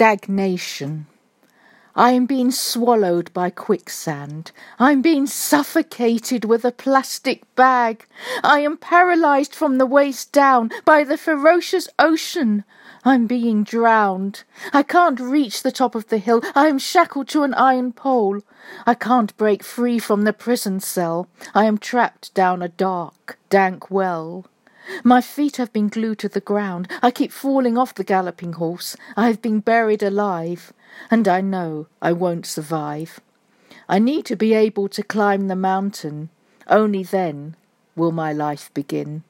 Stagnation. I am being swallowed by quicksand. I'm being suffocated with a plastic bag. I am paralyzed from the waist down by the ferocious ocean. I'm being drowned. I can't reach the top of the hill. I am shackled to an iron pole. I can't break free from the prison cell. I am trapped down a dark, dank well. My feet have been glued to the ground. I keep falling off the galloping horse. I have been buried alive, and I know I won't survive. I need to be able to climb the mountain. Only then will my life begin.